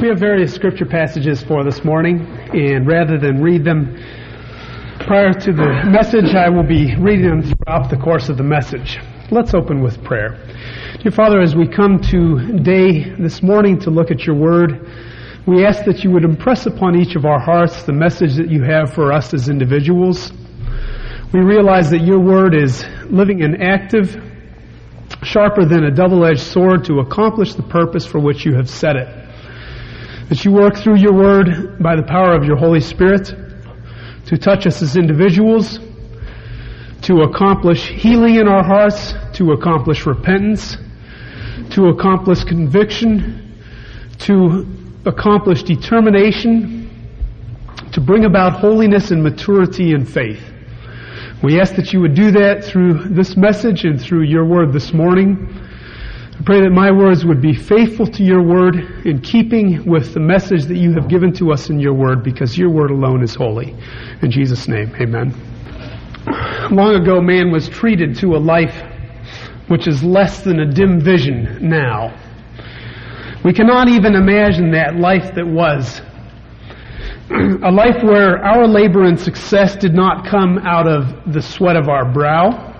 We have various scripture passages for this morning, and rather than read them prior to the message, I will be reading them throughout the course of the message. Let's open with prayer. Dear Father, as we come today, this morning, to look at your word, we ask that you would impress upon each of our hearts the message that you have for us as individuals. We realize that your word is living and active, sharper than a double-edged sword to accomplish the purpose for which you have set it that you work through your word by the power of your Holy Spirit to touch us as individuals, to accomplish healing in our hearts, to accomplish repentance, to accomplish conviction, to accomplish determination, to bring about holiness and maturity in faith. We ask that you would do that through this message and through your word this morning. I pray that my words would be faithful to your word in keeping with the message that you have given to us in your word because your word alone is holy. In Jesus' name, amen. Long ago, man was treated to a life which is less than a dim vision now. We cannot even imagine that life that was. A life where our labor and success did not come out of the sweat of our brow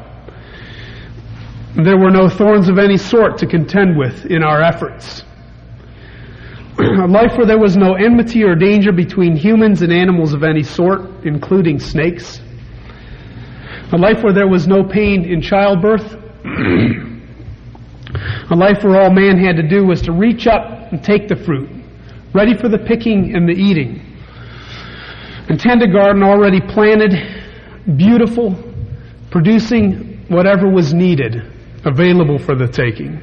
there were no thorns of any sort to contend with in our efforts. A life where there was no enmity or danger between humans and animals of any sort, including snakes. A life where there was no pain in childbirth. A life where all man had to do was to reach up and take the fruit, ready for the picking and the eating. And tend a garden already planted, beautiful, producing whatever was needed available for the taking.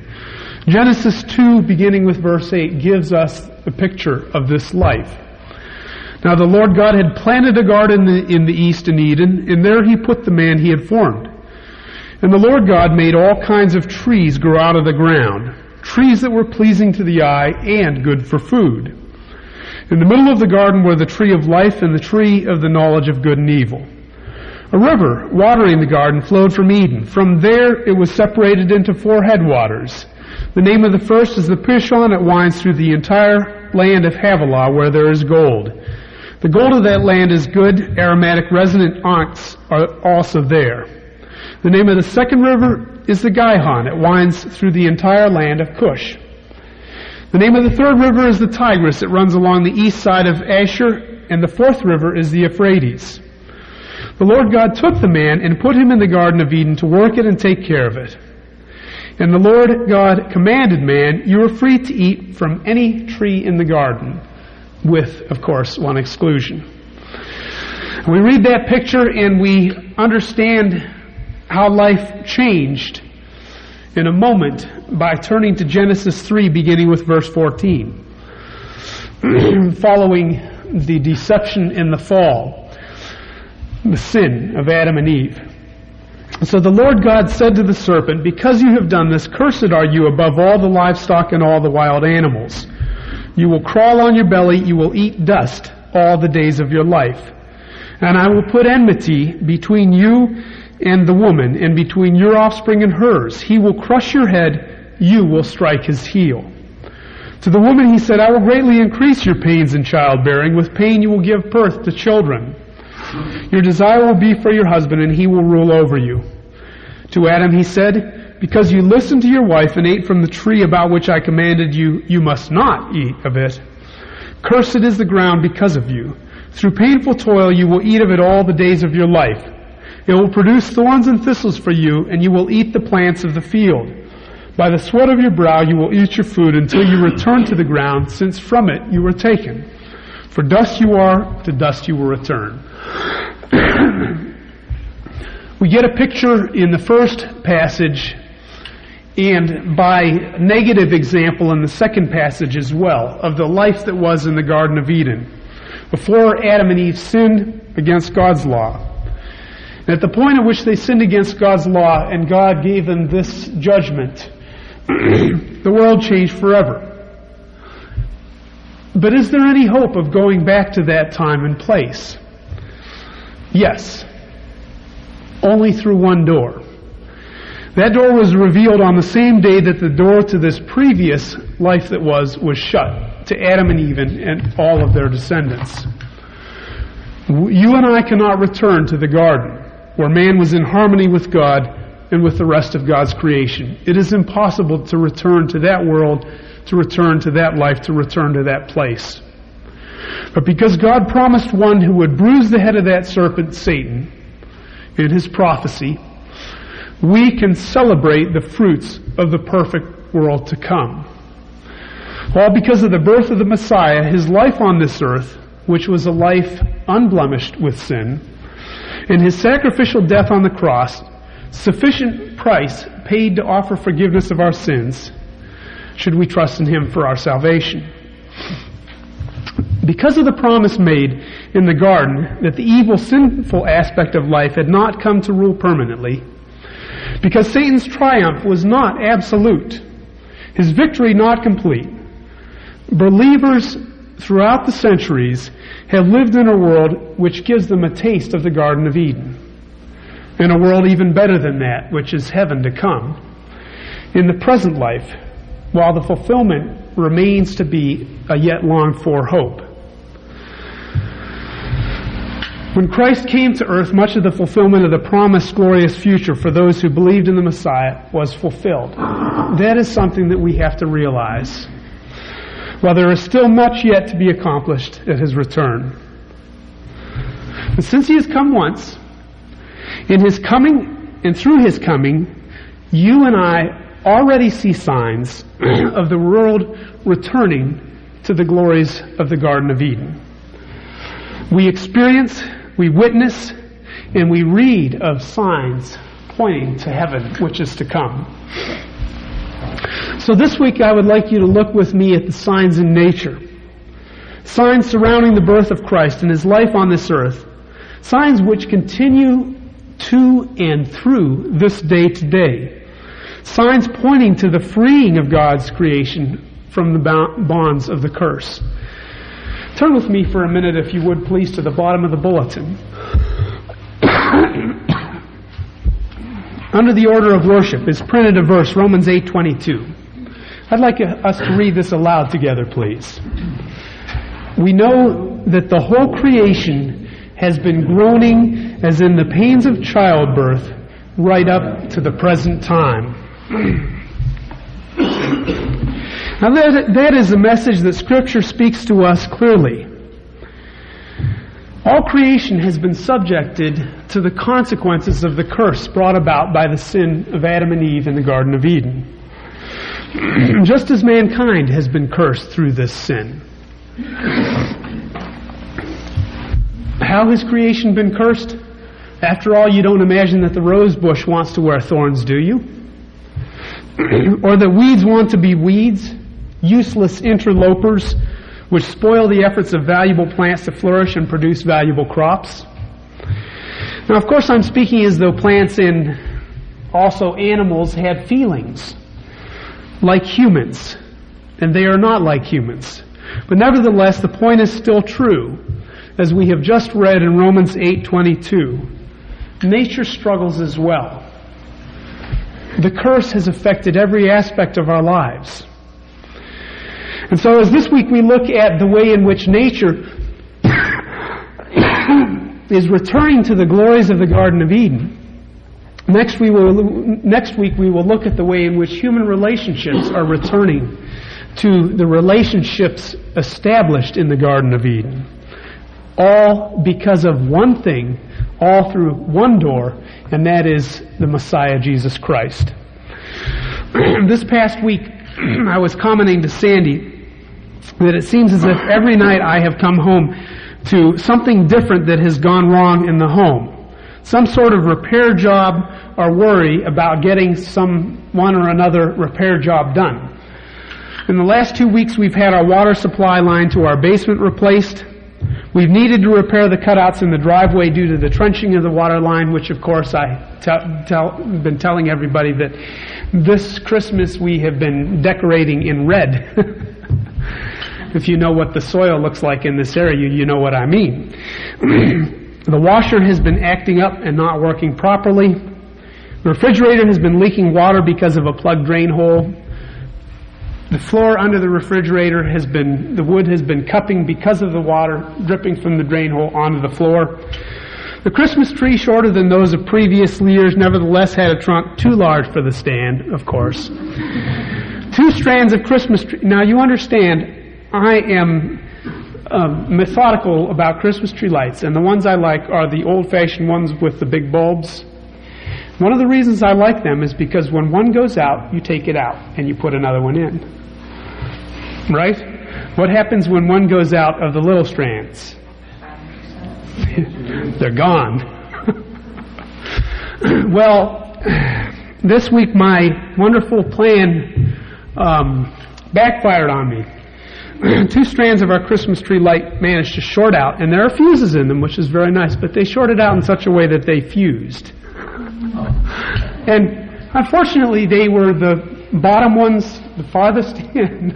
Genesis 2, beginning with verse 8, gives us a picture of this life. Now the Lord God had planted a garden in the east in Eden, and there he put the man he had formed. And the Lord God made all kinds of trees grow out of the ground, trees that were pleasing to the eye and good for food. In the middle of the garden were the tree of life and the tree of the knowledge of good and evil. A river watering the garden flowed from Eden. From there it was separated into four headwaters. The name of the first is the Pishon. It winds through the entire land of Havilah where there is gold. The gold of that land is good. Aromatic resonant onyx are also there. The name of the second river is the Gihon. It winds through the entire land of Cush. The name of the third river is the Tigris. It runs along the east side of Ashur. And the fourth river is the Euphrates. The Lord God took the man and put him in the Garden of Eden to work it and take care of it. And the Lord God commanded man, you are free to eat from any tree in the garden, with, of course, one exclusion. We read that picture and we understand how life changed in a moment by turning to Genesis 3, beginning with verse 14. Following the deception in the fall the sin of Adam and Eve. So the Lord God said to the serpent, Because you have done this, cursed are you above all the livestock and all the wild animals. You will crawl on your belly, you will eat dust all the days of your life. And I will put enmity between you and the woman, and between your offspring and hers. He will crush your head, you will strike his heel. To the woman he said, I will greatly increase your pains in childbearing. With pain you will give birth to children. Your desire will be for your husband, and he will rule over you. To Adam he said, Because you listened to your wife and ate from the tree about which I commanded you, you must not eat of it. Cursed is the ground because of you. Through painful toil you will eat of it all the days of your life. It will produce thorns and thistles for you, and you will eat the plants of the field. By the sweat of your brow you will eat your food until you return to the ground, since from it you were taken. For dust you are, to dust you will return. we get a picture in the first passage and by negative example in the second passage as well of the life that was in the Garden of Eden before Adam and Eve sinned against God's law. And at the point at which they sinned against God's law and God gave them this judgment, the world changed forever. But is there any hope of going back to that time and place? Yes. Only through one door. That door was revealed on the same day that the door to this previous life that was was shut. to Adam and Eve and all of their descendants. You and I cannot return to the garden where man was in harmony with God and with the rest of God's creation. It is impossible to return to that world, to return to that life, to return to that place. But because God promised one who would bruise the head of that serpent, Satan, in his prophecy, we can celebrate the fruits of the perfect world to come. All because of the birth of the Messiah, his life on this earth, which was a life unblemished with sin, and his sacrificial death on the cross, sufficient price paid to offer forgiveness of our sins, should we trust in him for our salvation. Because of the promise made in the garden that the evil, sinful aspect of life had not come to rule permanently, because Satan's triumph was not absolute, his victory not complete, believers throughout the centuries have lived in a world which gives them a taste of the Garden of Eden. In a world even better than that, which is heaven to come. In the present life, while the fulfillment remains to be a yet longed for hope. When Christ came to earth, much of the fulfillment of the promised glorious future for those who believed in the Messiah was fulfilled. That is something that we have to realize. While there is still much yet to be accomplished at his return. But since he has come once, in his coming and through his coming, you and I already see signs of the world returning to the glories of the Garden of Eden. We experience we witness and we read of signs pointing to heaven, which is to come. So this week I would like you to look with me at the signs in nature. Signs surrounding the birth of Christ and his life on this earth. Signs which continue to and through this day to day. Signs pointing to the freeing of God's creation from the bonds of the curse. Turn with me for a minute, if you would please, to the bottom of the bulletin. Under the order of worship is printed a verse, Romans 8:22. I'd like us to read this aloud together, please. We know that the whole creation has been groaning as in the pains of childbirth right up to the present time. Now, that, that is a message that Scripture speaks to us clearly. All creation has been subjected to the consequences of the curse brought about by the sin of Adam and Eve in the Garden of Eden. Just as mankind has been cursed through this sin. How has creation been cursed? After all, you don't imagine that the rose bush wants to wear thorns, do you? or that weeds want to be weeds? useless interlopers which spoil the efforts of valuable plants to flourish and produce valuable crops. Now, of course, I'm speaking as though plants and also animals had feelings, like humans, and they are not like humans. But nevertheless, the point is still true, as we have just read in Romans 8:22. Nature struggles as well. The curse has affected every aspect of our lives. And so as this week we look at the way in which nature is returning to the glories of the Garden of Eden, next, we will, next week we will look at the way in which human relationships are returning to the relationships established in the Garden of Eden. All because of one thing, all through one door, and that is the Messiah, Jesus Christ. this past week, I was commenting to Sandy that it seems as if every night I have come home to something different that has gone wrong in the home. Some sort of repair job or worry about getting some one or another repair job done. In the last two weeks we've had our water supply line to our basement replaced. We've needed to repair the cutouts in the driveway due to the trenching of the water line, which of course I tell, tell, been telling everybody that this Christmas we have been decorating in red. If you know what the soil looks like in this area, you, know what I mean. the washer has been acting up and not working properly. The refrigerator has been leaking water because of a plugged drain hole. The floor under the refrigerator has been, the wood has been cupping because of the water dripping from the drain hole onto the floor. The Christmas tree, shorter than those of previous years, nevertheless had a trunk too large for the stand, of course. Two strands of Christmas tree. Now you understand, I am um, methodical about Christmas tree lights, and the ones I like are the old-fashioned ones with the big bulbs. One of the reasons I like them is because when one goes out, you take it out and you put another one in. Right? What happens when one goes out of the little strands? They're gone. well, this week my wonderful plan um, backfired on me. Two strands of our Christmas tree light managed to short out, and there are fuses in them, which is very nice, but they shorted out in such a way that they fused. And unfortunately, they were the bottom ones, the farthest in.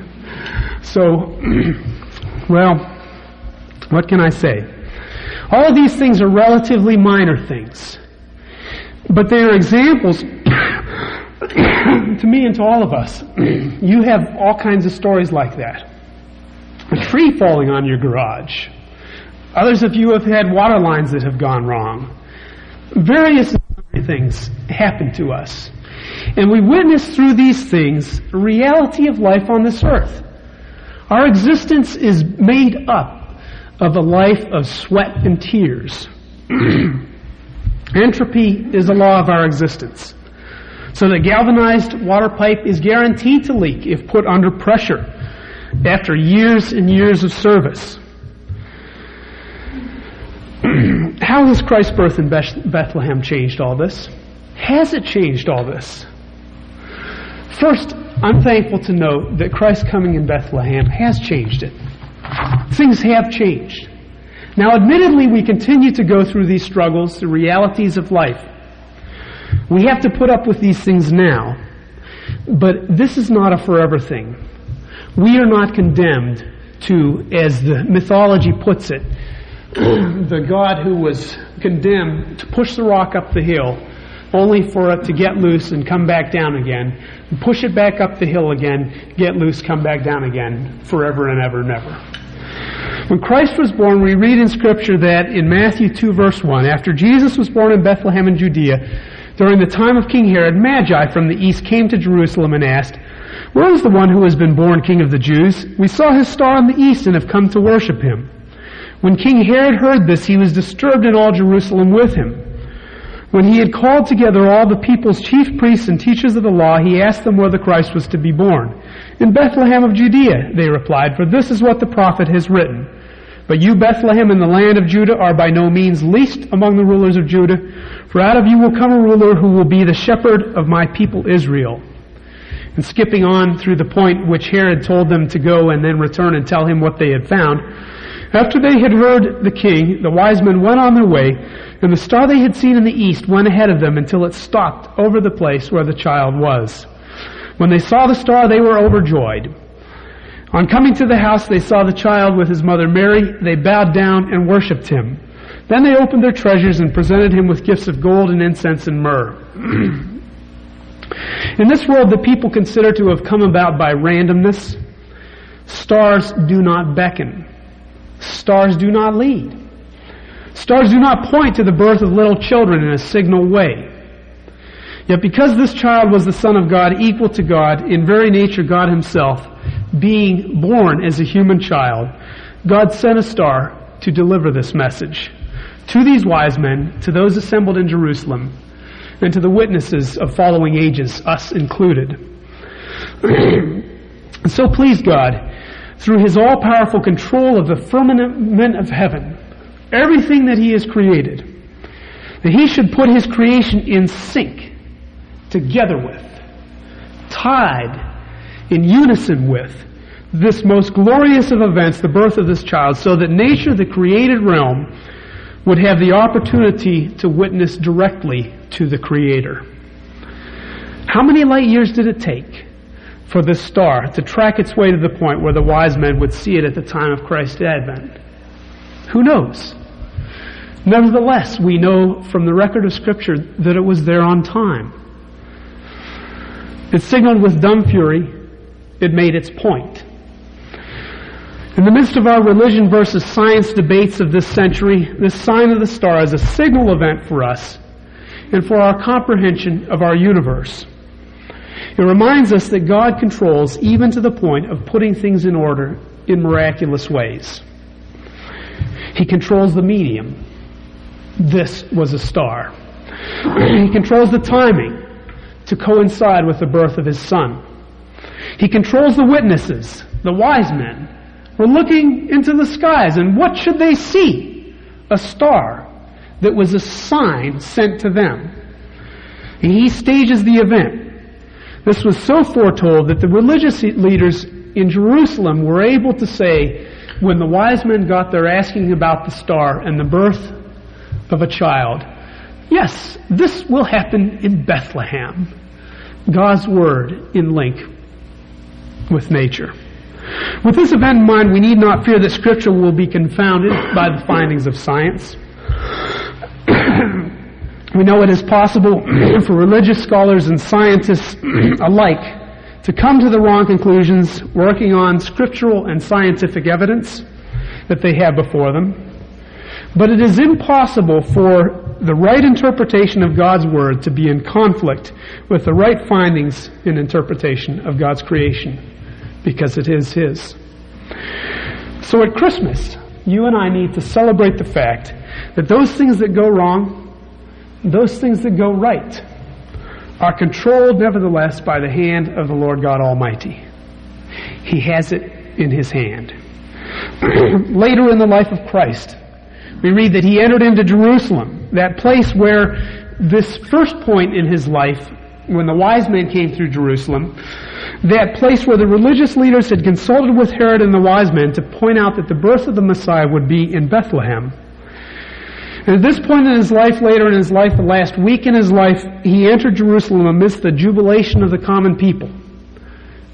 So, well, what can I say? All of these things are relatively minor things. But they are examples to me and to all of us. you have all kinds of stories like that. A tree falling on your garage. Others of you have had water lines that have gone wrong. Various things happen to us. And we witness through these things reality of life on this earth. Our existence is made up of a life of sweat and tears. Entropy is a law of our existence. So the galvanized water pipe is guaranteed to leak if put under pressure after years and years of service. How has Christ's birth in Bethlehem changed all this? Has it changed all this? First, I'm thankful to note that Christ coming in Bethlehem has changed it. Things have changed. Now, admittedly, we continue to go through these struggles, the realities of life. We have to put up with these things now. But this is not a forever thing. We are not condemned to, as the mythology puts it, the God who was condemned to push the rock up the hill only for it to get loose and come back down again, push it back up the hill again, get loose, come back down again, forever and ever and ever. When Christ was born, we read in Scripture that in Matthew 2 verse 1, after Jesus was born in Bethlehem in Judea, during the time of King Herod, Magi from the east came to Jerusalem and asked, Where is the one who has been born King of the Jews? We saw his star in the east and have come to worship him. When King Herod heard this, he was disturbed in all Jerusalem with him. When he had called together all the people's chief priests and teachers of the law, he asked them where the Christ was to be born. In Bethlehem of Judea, they replied, for this is what the prophet has written. But you, Bethlehem, in the land of Judah, are by no means least among the rulers of Judah, for out of you will come a ruler who will be the shepherd of my people Israel. And skipping on through the point which Herod told them to go and then return and tell him what they had found, after they had heard the king, the wise men went on their way, and the star they had seen in the east went ahead of them until it stopped over the place where the child was. When they saw the star, they were overjoyed. On coming to the house, they saw the child with his mother Mary. They bowed down and worshipped him. Then they opened their treasures and presented him with gifts of gold and incense and myrrh. in this world, the people consider to have come about by randomness. Stars do not beckon. Stars do not lead. Stars do not point to the birth of little children in a signal way. Yet because this child was the Son of God, equal to God, in very nature God himself, being born as a human child, God sent a star to deliver this message to these wise men, to those assembled in Jerusalem, and to the witnesses of following ages, us included. so please God, through his all powerful control of the firmament of heaven, everything that he has created, that he should put his creation in sync, together with, tied in unison with, this most glorious of events, the birth of this child, so that nature, the created realm, would have the opportunity to witness directly to the Creator. How many light years did it take for this star to track its way to the point where the wise men would see it at the time of Christ's advent? Who knows? Nevertheless, we know from the record of Scripture that it was there on time. It signaled with dumb fury It made its point. In the midst of our religion versus science debates of this century, this sign of the star is a signal event for us and for our comprehension of our universe. It reminds us that God controls even to the point of putting things in order in miraculous ways. He controls the medium. This was a star. He controls the timing to coincide with the birth of his son. He controls the witnesses, the wise men, were looking into the skies, and what should they see? A star that was a sign sent to them. And he stages the event. This was so foretold that the religious leaders in Jerusalem were able to say, when the wise men got there asking about the star and the birth of a child, yes, this will happen in Bethlehem. God's word in link with nature. With this event in mind, we need not fear that Scripture will be confounded by the findings of science. We know it is possible for religious scholars and scientists alike to come to the wrong conclusions working on scriptural and scientific evidence that they have before them. But it is impossible for the right interpretation of God's Word to be in conflict with the right findings in interpretation of God's creation because it is His. So at Christmas, you and I need to celebrate the fact that those things that go wrong, those things that go right, are controlled nevertheless by the hand of the Lord God Almighty. He has it in His hand. Later in the life of Christ, we read that He entered into Jerusalem, that place where this first point in His life, when the wise men came through Jerusalem, that place where the religious leaders had consulted with Herod and the wise men to point out that the birth of the Messiah would be in Bethlehem. And at this point in his life, later in his life, the last week in his life, he entered Jerusalem amidst the jubilation of the common people.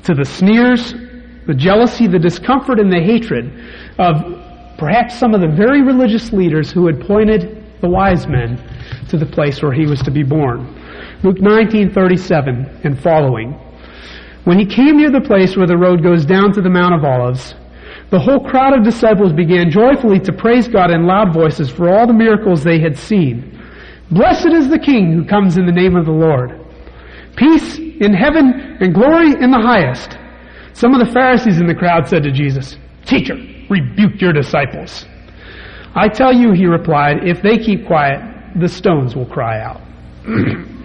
To the sneers, the jealousy, the discomfort, and the hatred of perhaps some of the very religious leaders who had pointed the wise men to the place where he was to be born. Luke 19:37 and following. When he came near the place where the road goes down to the Mount of Olives, the whole crowd of disciples began joyfully to praise God in loud voices for all the miracles they had seen. Blessed is the King who comes in the name of the Lord. Peace in heaven and glory in the highest. Some of the Pharisees in the crowd said to Jesus, Teacher, rebuke your disciples. I tell you, he replied, if they keep quiet, the stones will cry out.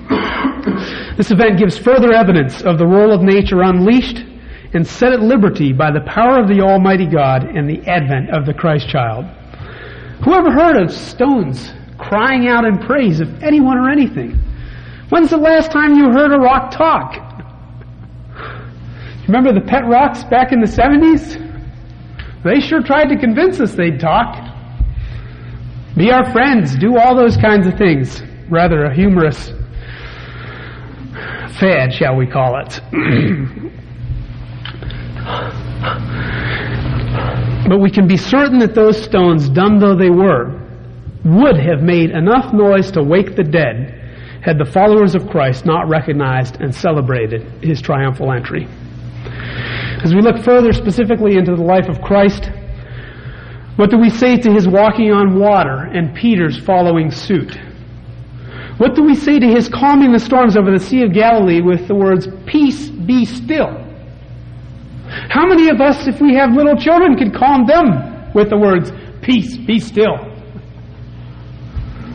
This event gives further evidence of the role of nature unleashed and set at liberty by the power of the Almighty God and the advent of the Christ child. Who ever heard of stones crying out in praise of anyone or anything? When's the last time you heard a rock talk? Remember the pet rocks back in the 70s? They sure tried to convince us they'd talk. Be our friends, do all those kinds of things. Rather a humorous fad, shall we call it. but we can be certain that those stones, dumb though they were, would have made enough noise to wake the dead had the followers of Christ not recognized and celebrated his triumphal entry. As we look further specifically into the life of Christ, what do we say to his walking on water and Peter's following suit? What do we say to his calming the storms over the Sea of Galilee with the words, Peace, be still? How many of us, if we have little children, could calm them with the words, Peace, be still?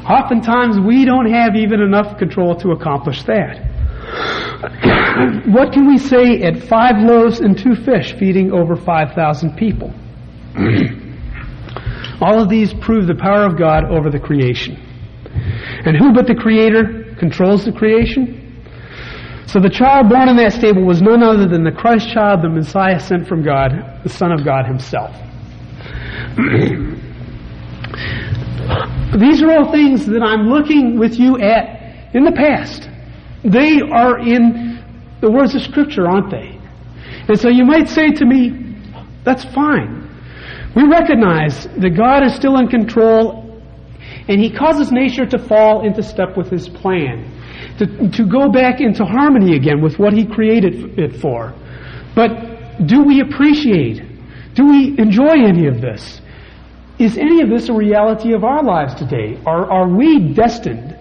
Oftentimes, we don't have even enough control to accomplish that. what can we say at five loaves and two fish feeding over 5,000 people? All of these prove the power of God over the creation. And who but the Creator controls the creation? So the child born in that stable was none other than the Christ child, the Messiah sent from God, the Son of God Himself. These are all things that I'm looking with you at in the past. They are in the words of Scripture, aren't they? And so you might say to me, that's fine. We recognize that God is still in control and he causes nature to fall into step with his plan, to, to go back into harmony again with what he created it for. But do we appreciate? Do we enjoy any of this? Is any of this a reality of our lives today? Are, are we destined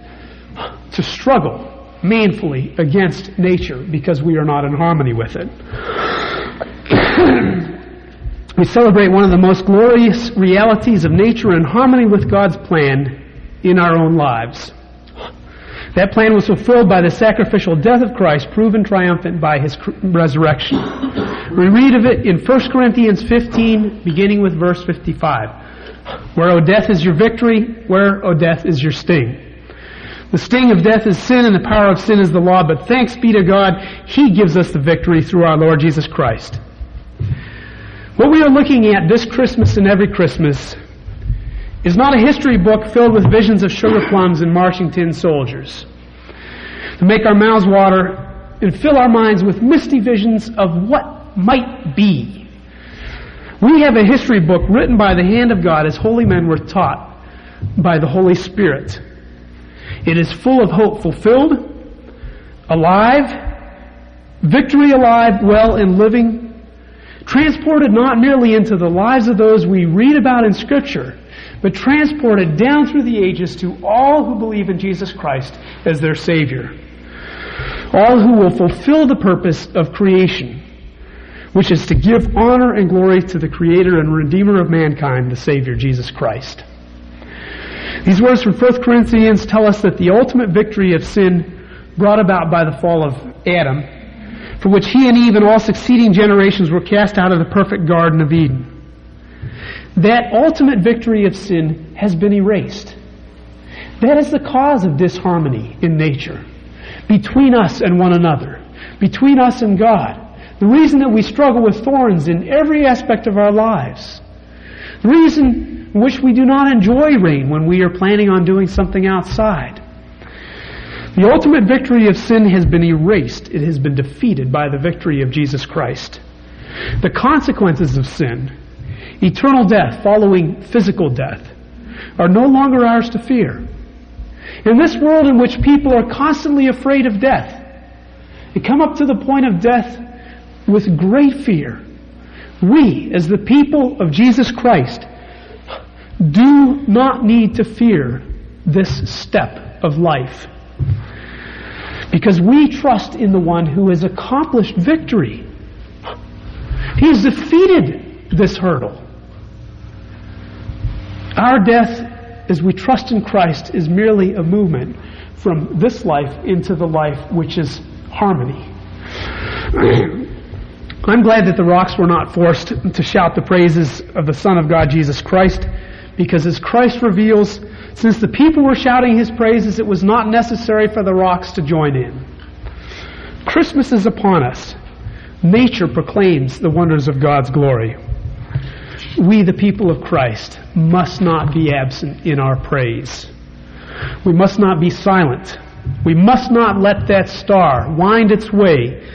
to struggle manfully against nature because we are not in harmony with it? we celebrate one of the most glorious realities of nature in harmony with God's plan in our own lives. That plan was fulfilled by the sacrificial death of Christ, proven triumphant by his resurrection. We read of it in 1 Corinthians 15, beginning with verse 55. Where, O death, is your victory? Where, O death, is your sting? The sting of death is sin, and the power of sin is the law, but thanks be to God, He gives us the victory through our Lord Jesus Christ. What we are looking at this Christmas and every Christmas is not a history book filled with visions of sugar plums and marching tin soldiers to make our mouths water and fill our minds with misty visions of what might be. We have a history book written by the hand of God as holy men were taught by the Holy Spirit. It is full of hope fulfilled, alive, victory alive, well and living, transported not merely into the lives of those we read about in Scripture, but transported down through the ages to all who believe in Jesus Christ as their Savior. All who will fulfill the purpose of creation, which is to give honor and glory to the Creator and Redeemer of mankind, the Savior, Jesus Christ. These words from 1 Corinthians tell us that the ultimate victory of sin brought about by the fall of Adam, for which he and Eve and all succeeding generations were cast out of the perfect Garden of Eden. That ultimate victory of sin has been erased. That is the cause of disharmony in nature, between us and one another, between us and God. The reason that we struggle with thorns in every aspect of our lives. The reason in which we do not enjoy rain when we are planning on doing something outside. The ultimate victory of sin has been erased. It has been defeated by the victory of Jesus Christ. The consequences of sin eternal death following physical death, are no longer ours to fear. In this world in which people are constantly afraid of death, they come up to the point of death with great fear. We, as the people of Jesus Christ, do not need to fear this step of life. Because we trust in the one who has accomplished victory. He has defeated this hurdle. Our death, as we trust in Christ, is merely a movement from this life into the life which is harmony. I'm glad that the rocks were not forced to shout the praises of the Son of God, Jesus Christ, because as Christ reveals, since the people were shouting his praises, it was not necessary for the rocks to join in. Christmas is upon us. Nature proclaims the wonders of God's glory we, the people of Christ, must not be absent in our praise. We must not be silent. We must not let that star wind its way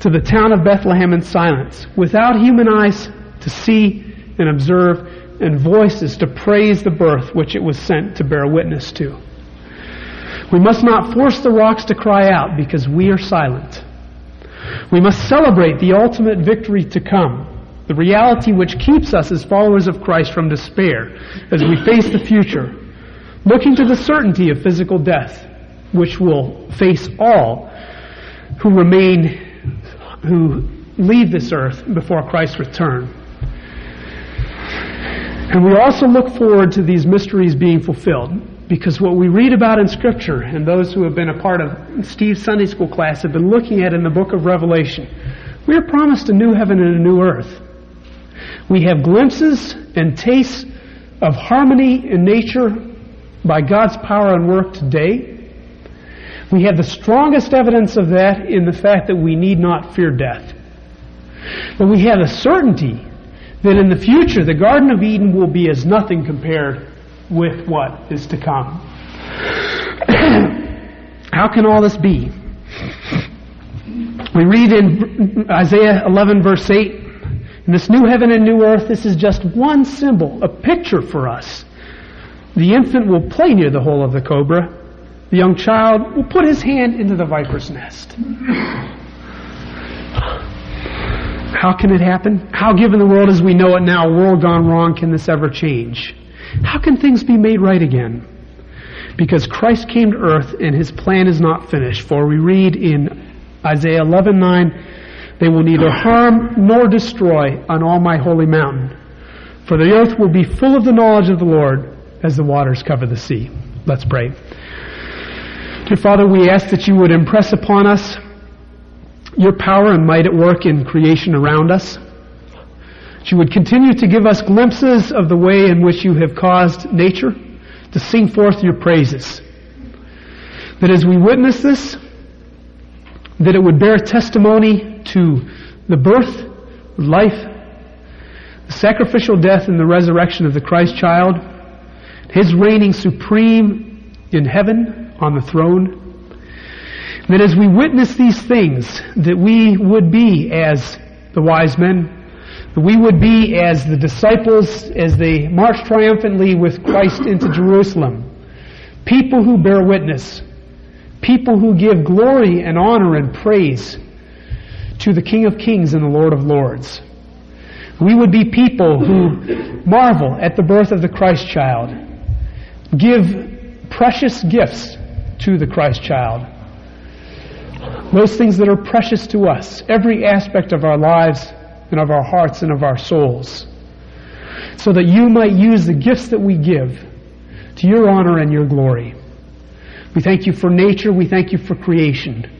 to the town of Bethlehem in silence, without human eyes to see and observe, and voices to praise the birth which it was sent to bear witness to. We must not force the rocks to cry out because we are silent. We must celebrate the ultimate victory to come the reality which keeps us as followers of Christ from despair as we face the future, looking to the certainty of physical death, which will face all who remain, who leave this earth before Christ's return. And we also look forward to these mysteries being fulfilled because what we read about in Scripture, and those who have been a part of Steve's Sunday school class have been looking at in the book of Revelation, we are promised a new heaven and a new earth. We have glimpses and tastes of harmony in nature by God's power and work today. We have the strongest evidence of that in the fact that we need not fear death. But we have a certainty that in the future the Garden of Eden will be as nothing compared with what is to come. How can all this be? We read in Isaiah 11 verse 8, in this new heaven and new earth, this is just one symbol, a picture for us. The infant will play near the hole of the cobra. The young child will put his hand into the viper's nest. How can it happen? How, given the world as we know it now, world gone wrong, can this ever change? How can things be made right again? Because Christ came to earth and his plan is not finished. For we read in Isaiah 11:9, "They will neither harm nor destroy on all my holy mountain, for the earth will be full of the knowledge of the Lord as the waters cover the sea." Let's pray. Dear Father, we ask that you would impress upon us your power and might at work in creation around us. That you would continue to give us glimpses of the way in which you have caused nature to sing forth your praises. That as we witness this, that it would bear testimony to the birth, life, the sacrificial death, and the resurrection of the Christ child, his reigning supreme in heaven on the throne. That as we witness these things, that we would be as the wise men, that we would be as the disciples as they march triumphantly with Christ into Jerusalem. People who bear witness. People who give glory and honor and praise to the King of Kings and the Lord of Lords. We would be people who marvel at the birth of the Christ child. Give precious gifts to the Christ child. Those things that are precious to us, every aspect of our lives and of our hearts and of our souls, so that you might use the gifts that we give to your honor and your glory. We thank you for nature. We thank you for creation.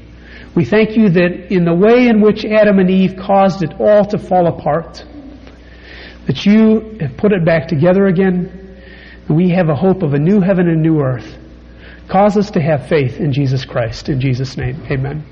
We thank you that in the way in which Adam and Eve caused it all to fall apart, that you have put it back together again, and we have a hope of a new heaven and new earth. Cause us to have faith in Jesus Christ. In Jesus' name, amen.